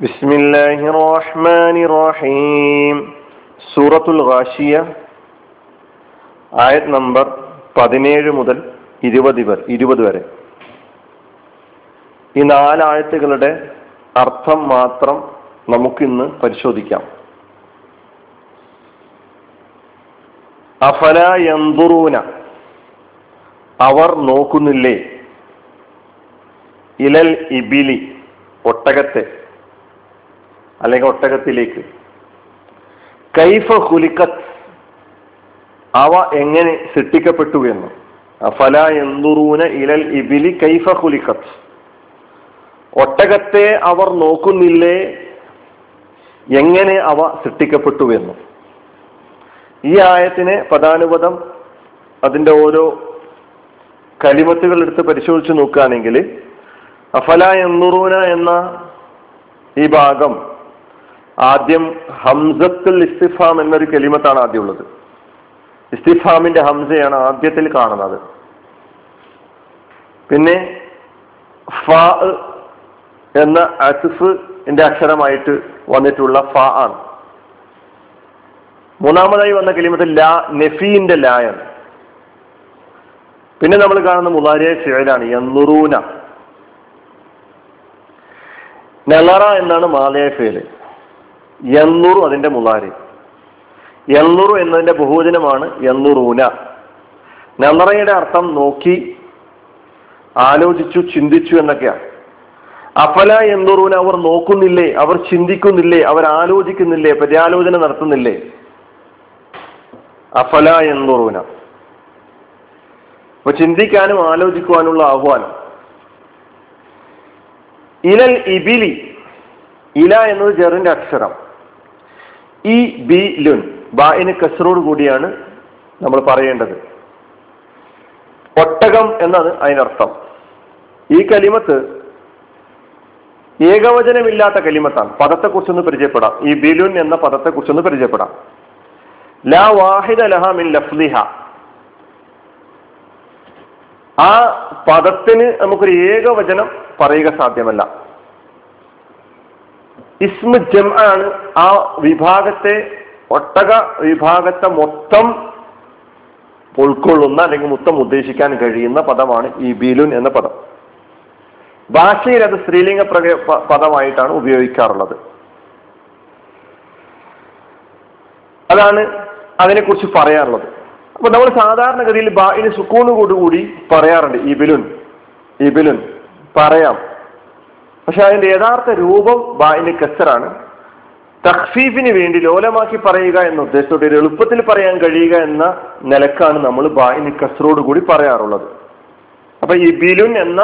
ബിസ്മില്ലാഹി റഹ്മാനി റഹീം സൂറത്തുൽ ഗാഷിയ ആയത് നമ്പർ പതിനേഴ് മുതൽ ഇരുപത് ഇരുപത് വരെ. ഈ നാലായത്തുകളുടെ അർത്ഥം മാത്രം നമുക്കിന്ന് പരിശോധിക്കാം. അഫല യന്തുറൂന അവർ നോക്കുന്നില്ലേ? ഇലൽ ഇബിലി ഒട്ടകത്തെ. അല്ലെങ്കിൽ ഒട്ടകത്തിലേക്ക്. കൈഫ ഹുലിക്കത്ത് അവ എങ്ങനെ സൃഷ്ടിക്കപ്പെട്ടു എന്ന്. അഫല എന്തുറൂന ഇലൽ ഇബിലി കൈഫ ഹുലിക്കത്ത് ഒട്ടകത്തെ അവർ നോക്കുന്നില്ലേ? എങ്ങനെ അവ സൃഷ്ടിക്കപ്പെട്ടു എന്ന്. ഈ ആയത്തിനെ പദാനുപദം അതിന്റെ ഓരോ കലിമത്തുകൾ എടുത്ത് പരിശോധിച്ച് നോക്കുകയാണെങ്കിൽ അഫല എന്നുറൂന എന്ന ഈ ഭാഗം ആദ്യം ഹംസത്തുൽ ഇസ്തിഫാം എന്നൊരു കെലിമത്താണ് ആദ്യം ഉള്ളത് ഇസ്തിഫാമിന്റെ ഹംസയാണ് ആദ്യത്തിൽ കാണുന്നത്. പിന്നെ ഫ എന്ന അസിഫിന്റെ അക്ഷരമായിട്ട് വന്നിട്ടുള്ള ഫ ആണ്. മൂന്നാമതായി വന്ന കെലിമത്ത് ലാ നെഫീന്റെ ലായാണ് പിന്നെ നമ്മൾ കാണുന്ന മുതാരിയ ഫിഴലാണ് യന്നുറൂന നെളറ എന്നാണ് മാലയ ഫേൽ യന്നുറു അതിന്റെ മുലാരി യന്നുറു എന്നതിന്റെ ബഹുവചനമാണ് യന്നുറൂന നെളറയുടെ അർത്ഥം നോക്കി ആലോചിച്ചു ചിന്തിച്ചു എന്നൊക്കെയാണ് അഫല എന്നുറൂന അവർ നോക്കുന്നില്ലേ അവർ ചിന്തിക്കുന്നില്ലേ അവർ ആലോചിക്കുന്നില്ലേ പര്യാലോചന നടത്തുന്നില്ലേ? അഫല എന്നുറൂന അപ്പൊ ചിന്തിക്കാനും ആലോചിക്കുവാനുള്ള ആഹ്വാനം. ഇലൽ ഇബിലി. ഇല എന്നത് ജെറിന്റെ അക്ഷരം. ഈ ബി ലുൻ ബായിന് കസറോട് കൂടിയാണ് നമ്മൾ പറയേണ്ടത്. ഒട്ടകം എന്നാണ് അതിനർത്ഥം. ഈ കലിമത്ത് ഏകവചനമില്ലാത്ത കലിമത്താണ്. പദത്തെക്കുറിച്ചൊന്ന് പരിചയപ്പെടാം. ഈ ബിലുൻ എന്ന പദത്തെക്കുറിച്ചൊന്ന് പരിചയപ്പെടാം. ലാ വാഹിദ ലഹ മിൻ ലഫ്ലിഹ ആ പദത്തിന് നമുക്കൊരു ഏകവചനം പറയുക സാധ്യമല്ല. ഇസ്മ ജം ആണ് ആ വിഭാഗത്തെ ഒട്ടക വിഭാഗത്തെ മൊത്തം ഉൾക്കൊള്ളുന്ന അല്ലെങ്കിൽ മൊത്തം ഉദ്ദേശിക്കാൻ കഴിയുന്ന പദമാണ് ഈ ബിലുൻ എന്ന പദം. ഭാഷയിൽ അത് സ്ത്രീലിംഗ പദമായിട്ടാണ് ഉപയോഗിക്കാറുള്ളത്. അതാണ് അതിനെക്കുറിച്ച് പറയാറുള്ളത്. അപ്പൊ നമ്മൾ സാധാരണഗതിയിൽ ബായിന് സുക്കൂണുകൂടി പറയാറുണ്ട് ഇബിലുൻ ഇബിലുൻ പറയാം. പക്ഷെ അതിന്റെ യഥാർത്ഥ രൂപം ബായിന് കസറാണ് തഖ്ഫീഫിന് വേണ്ടി ലോലമാക്കി പറയുക എന്ന ഉദ്ദേശത്തോടെ ഒരു എളുപ്പത്തിൽ പറയാൻ കഴിയുക എന്ന നിലക്കാണ് നമ്മൾ ബായിന് കസറോട് കൂടി പറയാറുള്ളത്. അപ്പൊ ഈ ബിലുൻ എന്ന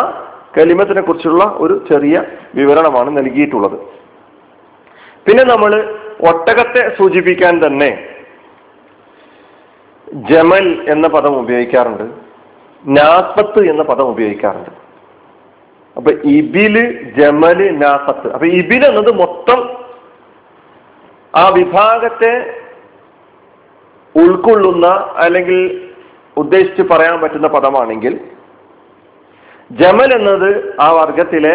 കലിമത്തിനെ കുറിച്ചുള്ള ഒരു ചെറിയ വിവരണമാണ് നൽകിയിട്ടുള്ളത്. പിന്നെ നമ്മൾ ഒട്ടകത്തെ സൂചിപ്പിക്കാൻ തന്നെ ജമൽ എന്ന പദം ഉപയോഗിക്കാറുണ്ട് നാസ്പത്ത് എന്ന പദം ഉപയോഗിക്കാറുണ്ട്. അപ്പൊ ഇബിൽ ജമൽ നാസത്ത് അപ്പൊ ഇബിൽ എന്നത് മൊത്തം ആ വിഭാഗത്തെ ഉൾക്കൊള്ളുന്ന അല്ലെങ്കിൽ ഉദ്ദേശിച്ച് പറയാൻ പറ്റുന്ന പദമാണെങ്കിൽ ജമൽ എന്നത് ആ വർഗത്തിലെ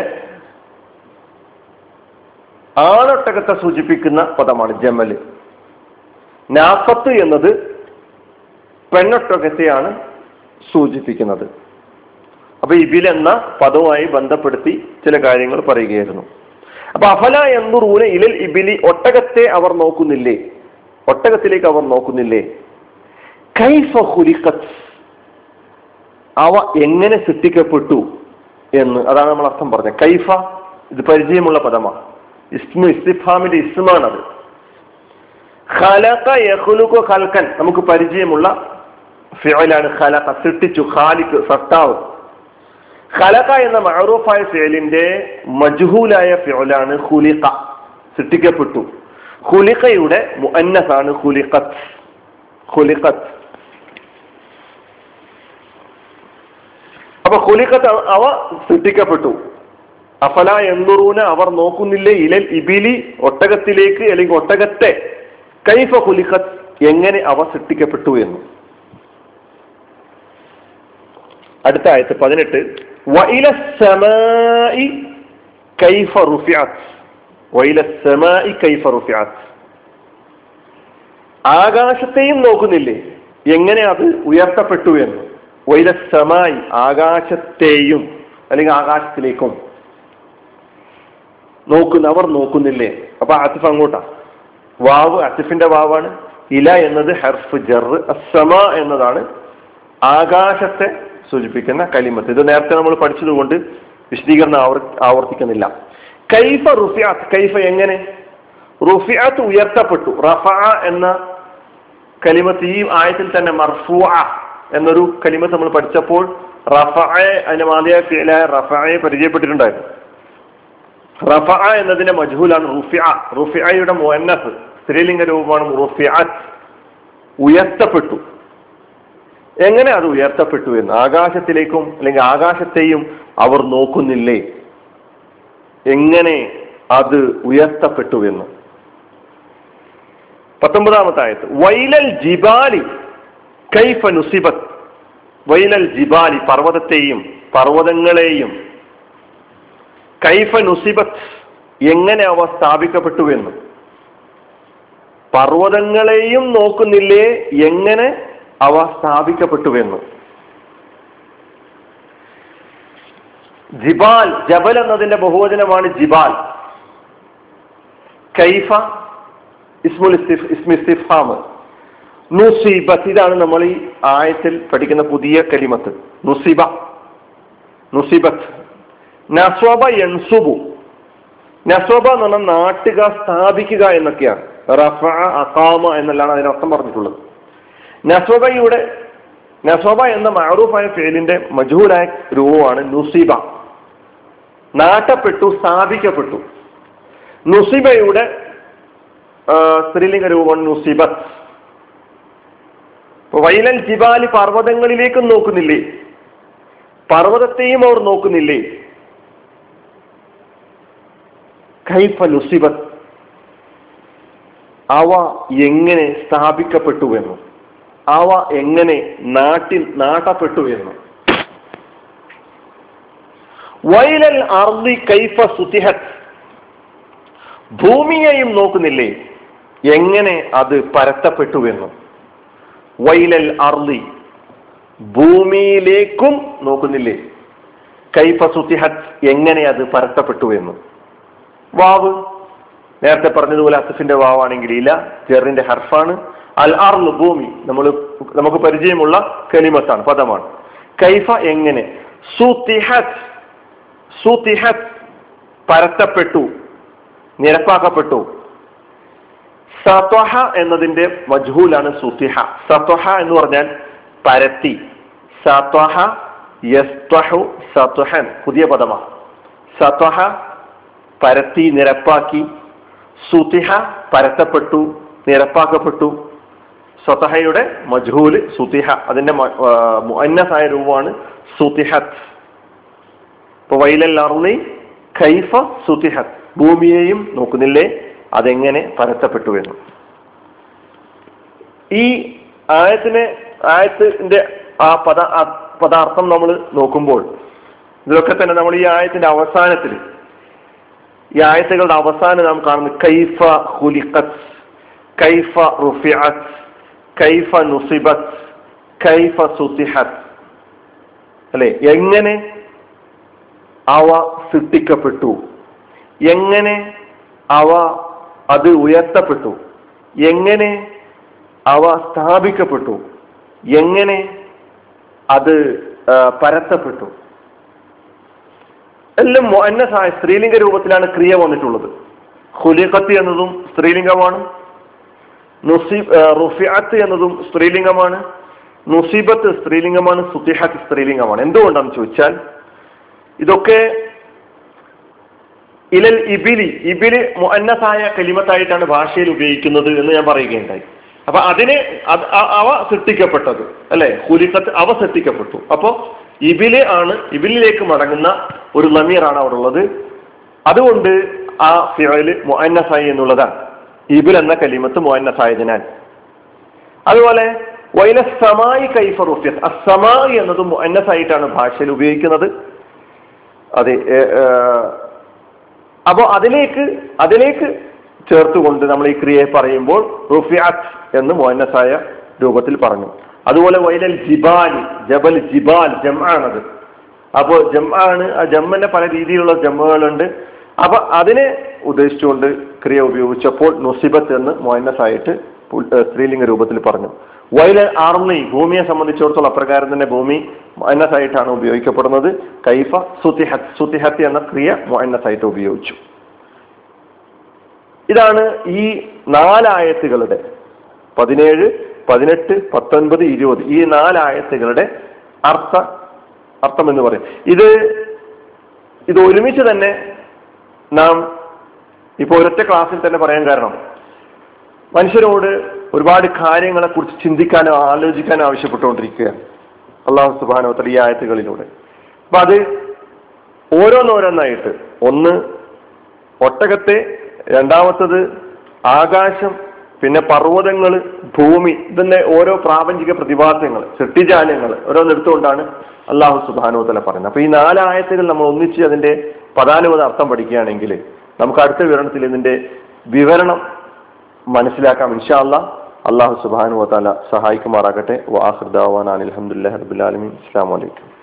ആണൊട്ടകത്തെ സൂചിപ്പിക്കുന്ന പദമാണ് ജമൽ. നാഫത്ത് എന്നത് പെണ്ണൊട്ടകത്തെയാണ് സൂചിപ്പിക്കുന്നത്. അപ്പൊ ഇബിൽ എന്ന പദവുമായി ബന്ധപ്പെടുത്തി ചില കാര്യങ്ങൾ പറയുകയായിരുന്നു. അപ്പൊ അഫല എന്നുറൂന ഇലൽ ഇബിലി ഒട്ടകത്തെ അവർ നോക്കുന്നില്ലേ? ഒട്ടകത്തിലേക്ക് അവർ നോക്കുന്നില്ലേ? കൈഫ അവ എങ്ങനെ സൃഷ്ടിക്കപ്പെട്ടു എന്ന് അതാണ് നമ്മൾ അർത്ഥം പറഞ്ഞത്. കൈഫ ഇത് പരിചയമുള്ള പദമാണ്. ഇസ്മു ഇസ്തിഫാമിന്റെ ഇസ്മാണത്. ഖലക യഖ്ലുഖു ഖൽക്കൻ നമുക്ക് പരിചയമുള്ള ഫിഅലാണ് ഖലക സൃഷ്ടിച്ചു ഖാലിഖ് സത്താവ്. ഖലക എന്ന മഹറൂഫായ ഫേലിന്റെ മജ്ഹൂലായ ഫിയോലാണ് ഖുലിഖ സൃഷ്ടിക്കപ്പെട്ടു. ഖുലിഖയുടെ മുഅന്നസാണ് ഹുലിഖത്ത് ഹുലിഖത്ത് അപ്പൊ ഹുലിഖത്ത് അവ സൃഷ്ടിക്കപ്പെട്ടു. അഫല എന്തുറൂന അവർ നോക്കുന്നില്ലേ? ഇലൽ ഇബിലി ഒട്ടകത്തിലേക്ക് അല്ലെങ്കിൽ ഒട്ടകത്തെ. കൈഫ ഹുലിഖത്ത് എങ്ങനെ അവ സൃഷ്ടിക്കപ്പെട്ടു എന്ന്. അടുത്ത ആയത്ത് പതിനെട്ട്. കൈഫ കൈഫ ആകാശത്തെയും നോക്കുന്നില്ലേ? എങ്ങനെ അത് ഉയർത്തപ്പെട്ടു എന്ന്? വൈല സമായി ആകാശത്തെയും അല്ലെങ്കിൽ ആകാശത്തിലേക്കും. നോക്കുന്ന അവർ നോക്കുന്നില്ലേ? അപ്പൊ അസിഫ് അങ്ങോട്ടാ. വാവ് അസിഫിന്റെ വാവാണ്. ഇല എന്നത് ഹെർഫ് ജർ അസമ എന്നതാണ് ആകാശത്തെ സൂചിപ്പിക്കുന്ന കലിമത്ത്. ഇത് നേരത്തെ നമ്മൾ പഠിച്ചതുകൊണ്ട് വിശദീകരണം ആവർത്തിക്കുന്നില്ല. കൈഫ റുഫിയാത്ത് കൈഫ എങ്ങനെ? റുഫിയാത്ത് ഉയർത്തപ്പെട്ടു. റഫ എന്ന കലിമത്ത് ഈ ആയത്തിൽ തന്നെ മർഫു എന്നൊരു കലിമത്ത് നമ്മൾ പഠിച്ചപ്പോൾ റഫ അതിന്റെ മാതിയായ ഫിലായ റഫയെ പരിചയപ്പെട്ടിട്ടുണ്ടായിരുന്നു. റഫ എന്നതിന്റെ മജ്ഹൂലാണ് റുഫിയ റുഫിയയുടെ മുന്നസ് സ്ത്രീലിംഗ രൂപമാണ് റുഫിയാത്ത് ഉയർത്തപ്പെട്ടു. എങ്ങനെ അത് ഉയർത്തപ്പെട്ടു എന്ന്? ആകാശത്തിലേക്കും അല്ലെങ്കിൽ ആകാശത്തെയും അവർ നോക്കുന്നില്ലേ? എങ്ങനെ അത് ഉയർത്തപ്പെട്ടു എന്ന്? പത്തൊമ്പതാമത്തെ ആയത്ത് വൈലൽ ജിബാലി കൈഫ നുസിബത്ത് വൈലൽ ജിബാലി പർവതത്തെയും പർവതങ്ങളെയും കൈഫ നുസിബത്ത് എങ്ങനെ അവ സ്ഥാപിക്കപ്പെട്ടു എന്ന്? പർവതങ്ങളെയും നോക്കുന്നില്ലേ? എങ്ങനെ അവ സ്ഥാപിക്കപ്പെട്ടുവെന്ന് ജിബാൽ ജബൽ എന്നതിന്റെ ബഹുവചനമാണ് ജിബാൽ. കൈഫ ഇസ്മുൽ ഇസ്മിസ്തിഫാം നുസീബത്ത് ഇതാണ് നമ്മൾ ഈ ആയത്തിൽ പഠിക്കുന്ന പുതിയ കലിമത്ത്. നുസീബ നുസീബത്ത്. നസോബ എൻസുബു നസോബ എന്ന് പറഞ്ഞാൽ നാട്ടുക സ്ഥാപിക്കുക എന്നൊക്കെയാണ്. റഫ എന്നല്ലാണ് അതിന് അർത്ഥം പറഞ്ഞിട്ടുള്ളത്. നസ്വബയുടെ നസോബ എന്ന മാറൂഫായ ഫേലിന്റെ മജൂരായ രൂപമാണ് നുസീബ. നാട്ടപ്പെട്ടു സ്ഥാപിക്കപ്പെട്ടു. നുസിബയുടെ സ്ത്രീലിംഗ രൂപമാണ് നുസിബത്ത് വൈലൻ ജിബാലി പർവതങ്ങളിലേക്കും നോക്കുന്നില്ലേ? പർവതത്തെയും അവർ നോക്കുന്നില്ലേ? കൈഫ നുസിബത്ത് അവ എങ്ങനെ സ്ഥാപിക്കപ്പെട്ടു എന്ന്? അവ എങ്ങനെ നാട്ടിൽ നാട്ടപ്പെട്ടു എന്ന്. വൈലൽ അർദി കൈഫ സുതിഹത്ത് ഭൂമിയെയും നോക്കുന്നില്ലേ? എങ്ങനെ അത് പരത്തപ്പെട്ടു എന്ന്. വൈലൽ അർദി ഭൂമിയിലേക്കും നോക്കുന്നില്ലേ? കൈഫ സുതിഹത്ത് എങ്ങനെ അത് പരത്തപ്പെട്ടു എന്ന്. വാവ്. നേരത്തെ പറഞ്ഞതുപോലെ അസഫിന്റെ വാവാണെങ്കിൽ ഇല്ല ജെറിന്റെ ഹർഫാണ്. അൽ അർന്ന് ഭൂമി. നമ്മൾ നമുക്ക് പരിചയമുള്ള കലിമത്താണ് പദമാണ്. കൈഫ എങ്ങനെ? സുതിഹത്ത് പരത്തപ്പെട്ടു നിരപ്പാക്കപ്പെട്ടു. സത്വഹ എന്നതിന്റെ മജ്ഹൂലാണ് സുതിഹ സത്വഹ എന്ന് പറഞ്ഞാൽ പരത്തി. സത്വഹ യസ്ത്വഹു സത്വഹൻ പുതിയ പദമാണ്. സത്വഹ പരത്തി നിരപ്പാക്കി. സുതിഹ പരത്തപ്പെട്ടു നിരപ്പാക്കപ്പെട്ടു. സ്വതഹയുടെ മജ്ഹൂൽ സുതിഹ. അതിന്റെ മുന്നസായ രൂപമാണ് സുതിഹത്ത് ഇപ്പൊ അർളി കൈഫ സുതിഹത്ത് ഭൂമിയെയും നോക്കുന്നില്ലേ? അതെങ്ങനെ പരത്തപ്പെട്ടു എന്ന്. ഈ ആയത്തിനെ ആയത്തിന്റെ ആ പദ പദാർത്ഥം നമ്മൾ നോക്കുമ്പോൾ ഇതിലൊക്കെ തന്നെ നമ്മൾ ഈ ആയത്തിന്റെ അവസാനത്തിൽ ഈ ആയത്തുകളുടെ അവസാനം നാം കാണുന്നത് കൈഫ ഹുലിഖത്ത് കൈഫ റുഫിഅത്ത് കൈഫ നുസിബത്ത് കൈഫ സുത്തിഹത്ത് അല്ലെ? എങ്ങനെ അവ സൃഷ്ടിക്കപ്പെട്ടു? എങ്ങനെ അവ അത് ഉയർത്തപ്പെട്ടു? എങ്ങനെ അവ സ്ഥാപിക്കപ്പെട്ടു? എങ്ങനെ അത് പരത്തപ്പെട്ടു? എല്ലാം എന്നെ സ്ത്രീലിംഗ രൂപത്തിലാണ് ക്രിയ വന്നിട്ടുള്ളത്. ഹുലിഖത്ത് എന്നതും സ്ത്രീലിംഗമാണ്. റുഫിഅത്ത് എന്നതും സ്ത്രീലിംഗമാണ്. നുസീബത്ത് സ്ത്രീലിംഗമാണ് സുത്തിഹത്ത് സ്ത്രീലിംഗമാണ്. എന്തുകൊണ്ടാണെന്ന് ചോദിച്ചാൽ ഇതൊക്കെ ഇലൽ ഇബിലി ഇബിലി മുഅന്നസായ കലിമത്തായിട്ടാണ് ഭാഷയിൽ ഉപയോഗിക്കുന്നത് എന്ന് ഞാൻ പറയുകയുണ്ടായി. അപ്പൊ അതിന് അവ സൃഷ്ടിക്കപ്പെട്ടത് അല്ലെ? ഹുലിഖത്ത് അവ സൃഷ്ടിക്കപ്പെട്ടു. അപ്പോ ഇബിൽ ആണ് ഇബിലിലേക്ക് മടങ്ങുന്ന ഒരു ലമീറാണ് അവിടെ ഉള്ളത്. അതുകൊണ്ട് ആ ഫിയൽ മുഅന്നസായി എന്നുള്ളതാണ്. ഇബിൽ എന്ന കലിമത്ത് മുഅന്നസായതിനാൽ. അതുപോലെ വൈലസമായി കൈഫ റുഫിയത് അസമായി എന്നത് മുഅന്നസായിട്ടാണ് ഭാഷയിൽ ഉപയോഗിക്കുന്നത്. അതെ അപ്പോൾ അതിലേക്ക് അതിലേക്ക് ചേർത്തുകൊണ്ട് നമ്മൾ ഈ ക്രിയയെ പറയുമ്പോൾ റുഫിയാത്ത് എന്ന് മോഹനസായ രൂപത്തിൽ പറഞ്ഞു. അതുപോലെ വൈലൽ ജിബാൽ ജബൽ ജിബാൽ ജം ആണത് അപ്പോ ആണ് ആ ജമ്മന്റെ പല രീതിയിലുള്ള ജമ്മുകളുണ്ട് അപ്പൊ അതിനെ ഉദ്ദേശിച്ചുകൊണ്ട് ക്രിയ ഉപയോഗിച്ചപ്പോൾ നൊസിബത്ത് എന്ന് മോഹനസായിട്ട് സ്ത്രീലിംഗ രൂപത്തിൽ പറഞ്ഞു. വൈലൽ ആർമി ഭൂമിയെ സംബന്ധിച്ചിടത്തോളം അപ്രകാരം തന്നെ ഭൂമി മോഹനസായിട്ടാണ് ഉപയോഗിക്കപ്പെടുന്നത്. കൈഫ സുതിഹത്ത് സുതിഹത്ത് എന്ന ക്രിയ മോഹനസായിട്ട് ഉപയോഗിച്ചു. ഇതാണ് ഈ നാലായത്തുകളുടെ പതിനേഴ് പതിനെട്ട് പത്തൊൻപത് ഇരുപത് ഈ നാലായത്തുകളുടെ അർത്ഥ അർത്ഥം എന്ന് പറയും. ഇത് ഇത് ഒരുമിച്ച് തന്നെ നാം ഇപ്പൊ ഒരൊറ്റ ക്ലാസ്സിൽ തന്നെ പറയാൻ കാരണം മനുഷ്യരോട് ഒരുപാട് കാര്യങ്ങളെ കുറിച്ച് ചിന്തിക്കാനോ ആലോചിക്കാനോ ആവശ്യപ്പെട്ടുകൊണ്ടിരിക്കുകയാണ് അള്ളാഹു സുബാനോ തലിയായത്തുകളിലൂടെ അപ്പൊ അത് ഓരോന്നോരോന്നായിട്ട്. ഒന്ന് ഒട്ടകത്തെ രണ്ടാമത്തത് ആകാശം പിന്നെ പർവതങ്ങൾ ഭൂമി ഇതിന്റെ ഓരോ പ്രാപഞ്ചിക പ്രതിഭാസങ്ങൾ സൃഷ്ടിജാലങ്ങൾ ഓരോന്നെടുത്തുകൊണ്ടാണ് അള്ളാഹു സുബാനോ തല പറയുന്നത്. അപ്പൊ ഈ നാലായത്തുകൾ നമ്മൾ ഒന്നിച്ച് അതിന്റെ പദാനുപത അർത്ഥം പഠിക്കുകയാണെങ്കിൽ നമുക്ക് അടുത്ത വിവരണത്തിൽ ഇതിന്റെ വിവരണം മനസ്സിലാക്കാം. ഇൻഷാ അല്ലാ അള്ളാഹു സുബാനു താല സഹായിക്കുമാറാകട്ടെ. വാഹൃദാവാൻ അലഹമുല്ലാ റബുലാലമി ഇസ്ലാം വലൈക്കും